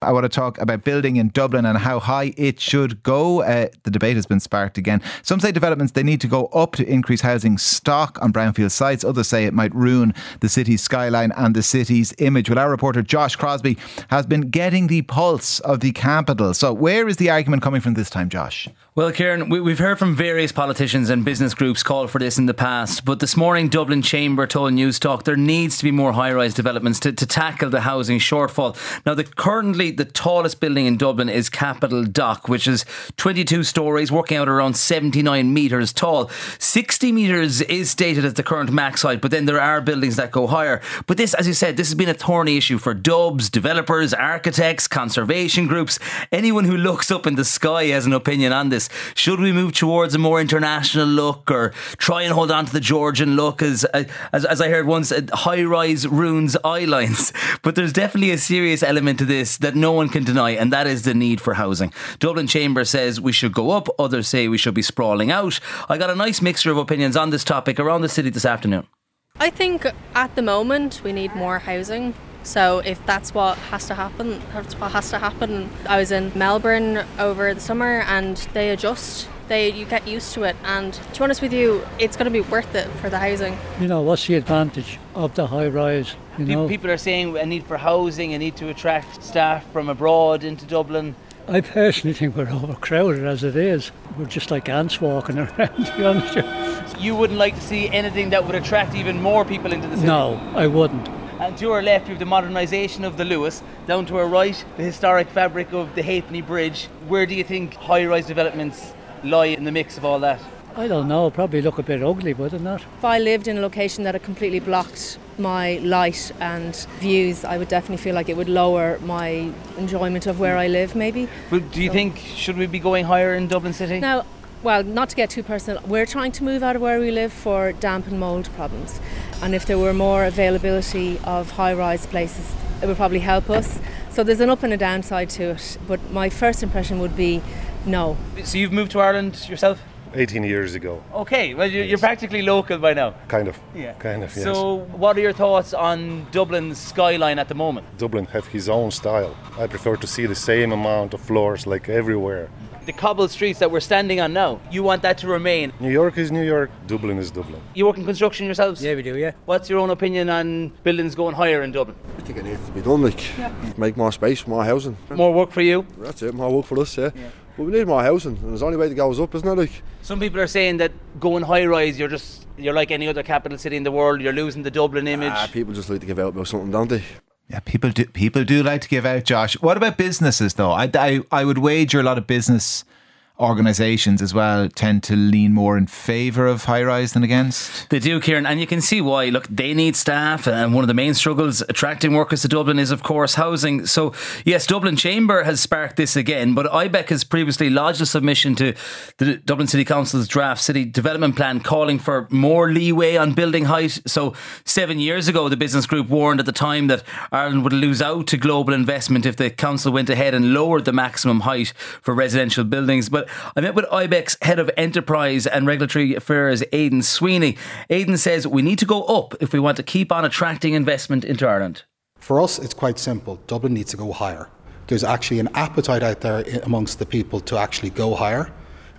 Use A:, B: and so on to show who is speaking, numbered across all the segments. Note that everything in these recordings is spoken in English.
A: I want to talk about building in Dublin and how high it should go. Uh, the debate has been sparked again. Some say developments they need to go up to increase housing stock on brownfield sites. Others say it might ruin the city's skyline and the city's image. Well, our reporter Josh Crosbie has been getting the pulse of the capital. So, where is the argument coming from this time, Josh?
B: Well, Kieran, we, have heard from various politicians and business groups call for this in the past, but this morning Dublin Chamber told Newstalk there needs to be more high-rise developments to, to tackle the housing shortfall. Now, the currently the tallest building in Dublin is Capital Dock, which is 22 stories, working out around 79 metres tall. 60 metres is stated as the current max height, but then there are buildings that go higher. But this, as you said, this has been a thorny issue for dubs, developers, architects, conservation groups. Anyone who looks up in the sky has an opinion on this. Should we move towards a more international look or try and hold on to the Georgian look as as, as I heard once, uh, high rise ruins eye lines. But there's definitely a serious element to this that no one can deny, and that is the need for housing. Dublin Chamber says we should go up, others say we should be sprawling out. I got a nice mixture of opinions on this topic around the city this afternoon.
C: I think at the moment we need more housing. So if that's what has to happen, that's what has to happen. I was in Melbourne over the summer and they adjust. They you get used to it and to be honest with you, it's gonna be worth it for the housing.
D: You know, what's the advantage of the high rise? You know?
B: People are saying a need for housing, a need to attract staff from abroad into Dublin.
D: I personally think we're overcrowded as it is. We're just like ants walking around, to be honest.
B: You wouldn't like to see anything that would attract even more people into the city?
D: No, I wouldn't.
B: And to our left, we have the modernisation of the Luas. Down to our right, the historic fabric of the Halfpenny Bridge. Where do you think high rise developments lie in the mix of all that?
D: I don't know, probably look a bit ugly, would it not?
C: If I lived in a location that had completely blocked my light and views, I would definitely feel like it would lower my enjoyment of where I live, maybe.
B: Well, do you so, think, should we be going higher in Dublin City?
C: Now, well, not to get too personal, we're trying to move out of where we live for damp and mould problems. And if there were more availability of high rise places, it would probably help us. So there's an up and a downside to it. But my first impression would be no.
B: So you've moved to Ireland yourself?
E: 18 years ago.
B: Okay, well, you're, you're practically local by now.
E: Kind of. Yeah. Kind of, yes.
B: So, what are your thoughts on Dublin's skyline at the moment?
E: Dublin have his own style. I prefer to see the same amount of floors like everywhere
B: the cobbled streets that we're standing on now. You want that to remain.
E: New York is New York, Dublin is Dublin.
B: You work in construction yourselves?
F: Yeah, we do, yeah.
B: What's your own opinion on buildings going higher in Dublin?
G: I think it needs to be done, like, yeah. make more space, more housing.
B: More work for you?
G: That's it, more work for us, yeah. yeah. But we need more housing, and there's only way to go is up, isn't it? Like,
B: some people are saying that going high rise, you're just you're like any other capital city in the world. You're losing the Dublin image.
G: Ah, people just like to give out about something, don't they?
A: Yeah, people do. People do like to give out, Josh. What about businesses, though? I, I, I would wager a lot of business organisations as well tend to lean more in favour of high rise than against.
B: They do, Kieran, and you can see why. Look, they need staff, and one of the main struggles attracting workers to Dublin is, of course, housing. So, yes, Dublin Chamber has sparked this again, but IBEC has previously lodged a submission to the Dublin City Council's draft city development plan calling for more leeway on building height. So, seven years ago, the business group warned at the time that Ireland would lose out to global investment if the council went ahead and lowered the maximum height for residential buildings. But I met with IBEC's head of enterprise and regulatory affairs, Aidan Sweeney. Aidan says we need to go up if we want to keep on attracting investment into Ireland.
H: For us, it's quite simple. Dublin needs to go higher. There's actually an appetite out there amongst the people to actually go higher.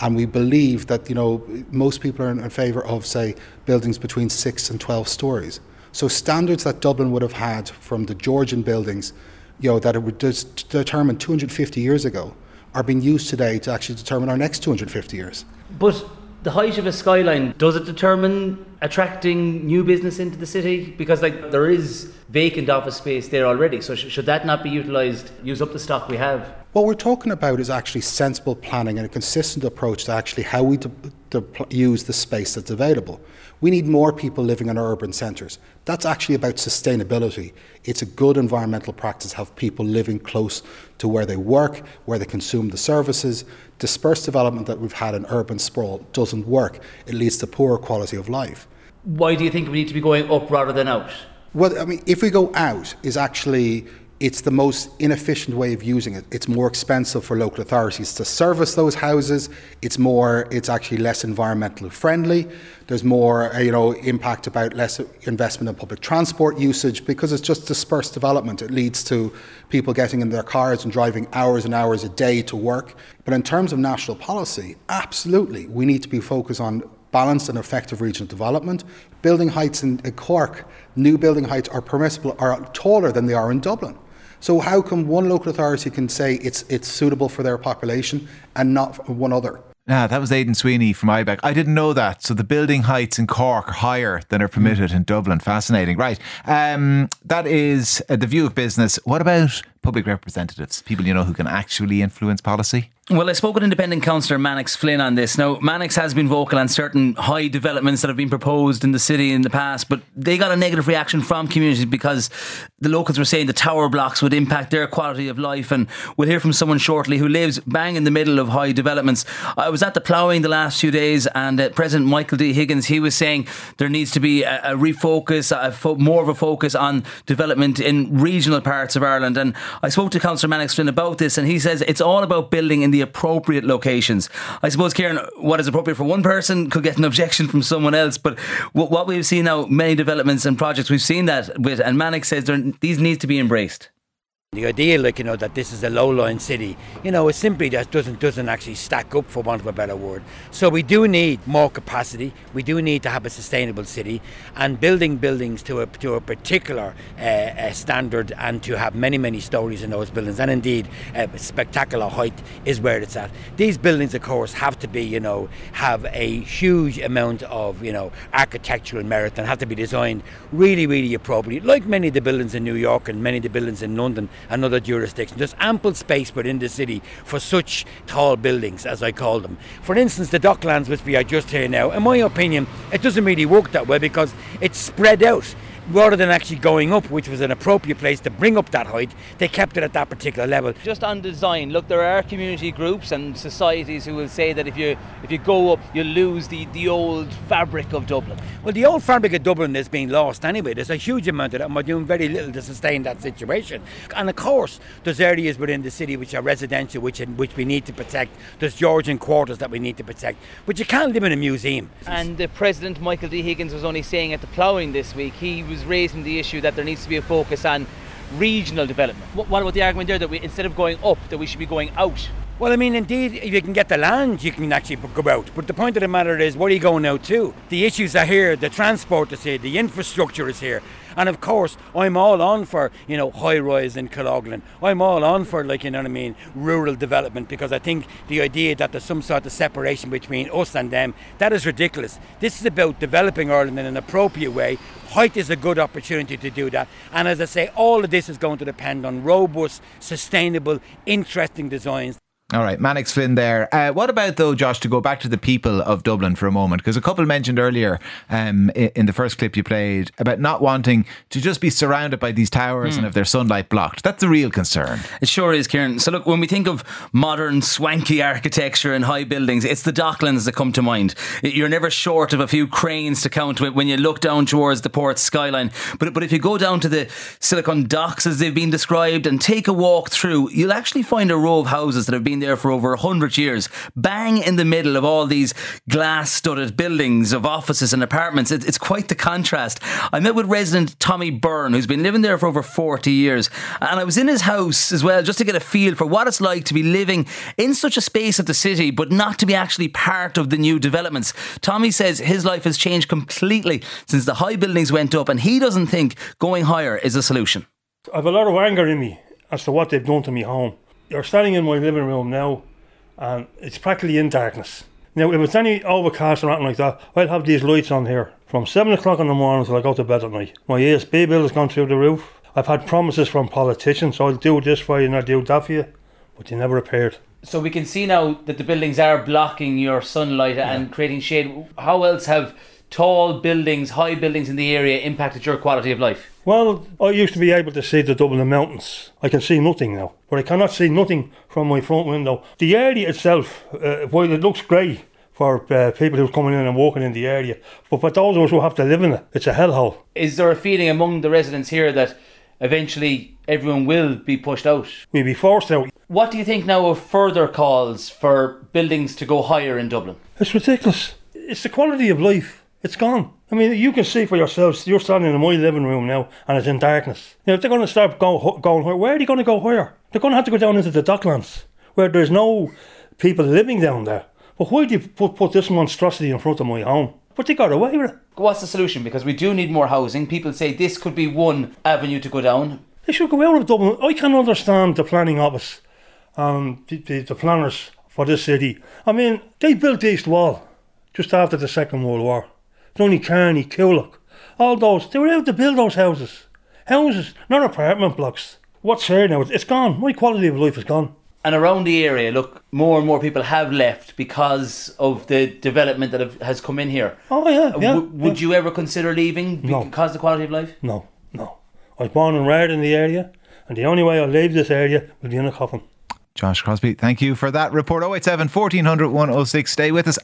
H: And we believe that, you know, most people are in favour of, say, buildings between six and 12 stories. So standards that Dublin would have had from the Georgian buildings, you know, that it was determined 250 years ago, are being used today to actually determine our next 250 years.
B: But the height of a skyline does it determine attracting new business into the city because like there is vacant office space there already so sh- should that not be utilized use up the stock we have
H: what we're talking about is actually sensible planning and a consistent approach to actually how we de- de- use the space that's available we need more people living in our urban centres. That's actually about sustainability. It's a good environmental practice to have people living close to where they work, where they consume the services. Dispersed development that we've had in urban sprawl doesn't work. It leads to poorer quality of life.
B: Why do you think we need to be going up rather than out?
H: Well, I mean, if we go out, is actually it's the most inefficient way of using it. It's more expensive for local authorities to service those houses. It's more, it's actually less environmentally friendly. There's more, uh, you know, impact about less investment in public transport usage because it's just dispersed development. It leads to people getting in their cars and driving hours and hours a day to work. But in terms of national policy, absolutely, we need to be focused on balanced and effective regional development. Building heights in, in Cork, new building heights are permissible, are taller than they are in Dublin. So how come one local authority can say it's it's suitable for their population and not one other?
A: Ah, that was Aidan Sweeney from IBEC. I didn't know that. So the building heights in Cork are higher than are permitted in Dublin. Fascinating. Right. Um, that is uh, the view of business. What about public representatives? People you know who can actually influence policy?
B: Well, I spoke with independent councillor Mannix Flynn on this. Now, Mannix has been vocal on certain high developments that have been proposed in the city in the past, but they got a negative reaction from communities because the locals were saying the tower blocks would impact their quality of life. And we'll hear from someone shortly who lives bang in the middle of high developments. I was at the ploughing the last few days, and uh, President Michael D. Higgins he was saying there needs to be a, a refocus, a fo- more of a focus on development in regional parts of Ireland. And I spoke to Councillor Mannix Flynn about this, and he says it's all about building in the appropriate locations. I suppose, Kieran, what is appropriate for one person could get an objection from someone else. But what we've seen now, many developments and projects, we've seen that with, and Mannix says these need to be embraced.
F: The idea, like you know, that this is a low-lying city, you know, it simply just doesn't doesn't actually stack up, for want of a better word. So we do need more capacity. We do need to have a sustainable city, and building buildings to a to a particular uh, uh, standard, and to have many many stories in those buildings, and indeed uh, spectacular height is where it's at. These buildings, of course, have to be, you know, have a huge amount of you know architectural merit, and have to be designed really really appropriately, like many of the buildings in New York and many of the buildings in London and other jurisdictions. There's ample space within the city for such tall buildings, as I call them. For instance, the Docklands, which we are just here now, in my opinion, it doesn't really work that way because it's spread out rather than actually going up, which was an appropriate place to bring up that height, they kept it at that particular level.
B: Just on design, look, there are community groups and societies who will say that if you if you go up, you lose the, the old fabric of Dublin.
F: Well, the old fabric of Dublin is being lost anyway. There's a huge amount of that, and we're doing very little to sustain that situation. And of course, there's areas within the city which are residential, which which we need to protect. There's Georgian quarters that we need to protect, but you can't live in a museum.
B: And the President Michael D. Higgins was only saying at the ploughing this week, he was raising the issue that there needs to be a focus on regional development. What about the argument there that we, instead of going up, that we should be going out?
F: Well, I mean, indeed, if you can get the land, you can actually go out. But the point of the matter is, where are you going out to? The issues are here, the transport is here, the infrastructure is here. And of course, I'm all on for, you know, high rise in Killoglan. I'm all on for, like, you know what I mean, rural development because I think the idea that there's some sort of separation between us and them, that is ridiculous. This is about developing Ireland in an appropriate way. Height is a good opportunity to do that. And as I say, all of this is going to depend on robust, sustainable, interesting designs.
A: All right, Mannix Flynn there. Uh, what about, though, Josh, to go back to the people of Dublin for a moment? Because a couple mentioned earlier um, in the first clip you played about not wanting to just be surrounded by these towers mm. and have their sunlight blocked. That's a real concern.
B: It sure is, Kieran. So, look, when we think of modern, swanky architecture and high buildings, it's the docklands that come to mind. You're never short of a few cranes to count with when you look down towards the port skyline. But, but if you go down to the Silicon Docks, as they've been described, and take a walk through, you'll actually find a row of houses that have been there for over 100 years, bang in the middle of all these glass studded buildings of offices and apartments. It, it's quite the contrast. I met with resident Tommy Byrne, who's been living there for over 40 years, and I was in his house as well just to get a feel for what it's like to be living in such a space of the city, but not to be actually part of the new developments. Tommy says his life has changed completely since the high buildings went up, and he doesn't think going higher is a solution.
I: I've a lot of anger in me as to what they've done to me home you're standing in my living room now, and it's practically in darkness. Now, if it's any overcast or anything like that, I'll have these lights on here from 7 o'clock in the morning till I go to bed at night. My ESB bill has gone through the roof. I've had promises from politicians, so I'll do this for you and I'll do that for you, but they never appeared.
B: So we can see now that the buildings are blocking your sunlight yeah. and creating shade. How else have tall buildings, high buildings in the area impacted your quality of life?
I: Well, I used to be able to see the Dublin Mountains. I can see nothing now, but I cannot see nothing from my front window. The area itself, uh, while it looks great for uh, people who are coming in and walking in the area, but for those of us who have to live in it, it's a hellhole.
B: Is there a feeling among the residents here that eventually everyone will be pushed out.
I: We'll be forced out.
B: What do you think now of further calls for buildings to go higher in Dublin?
I: It's ridiculous. It's the quality of life. It's gone. I mean, you can see for yourselves. You're standing in my living room now, and it's in darkness. Now, if they're going to start go, going higher, where are they going to go higher? They're going to have to go down into the docklands, where there's no people living down there. But why do you put, put this monstrosity in front of my home? But they got away with it.
B: What's the solution? Because we do need more housing. People say this could be one avenue to go down.
I: They should go out of Dublin. I can understand the planning office, um, the, the, the planners for this city. I mean, they built East Wall just after the Second World War. Donnycarney, Coolock, all those. They were able to build those houses. Houses, not apartment blocks. What's here now? It's gone. My quality of life is gone.
B: And around the area, look, more and more people have left because of the development that have, has come in here.
I: Oh, yeah. Uh, yeah
B: w- would
I: yeah.
B: you ever consider leaving
I: No.
B: because of the quality of life?
I: No, no. I was born and reared in the area, and the only way I'll leave this area will be in a coffin.
A: Josh Crosbie, thank you for that report. 087 1400 106. Stay with us.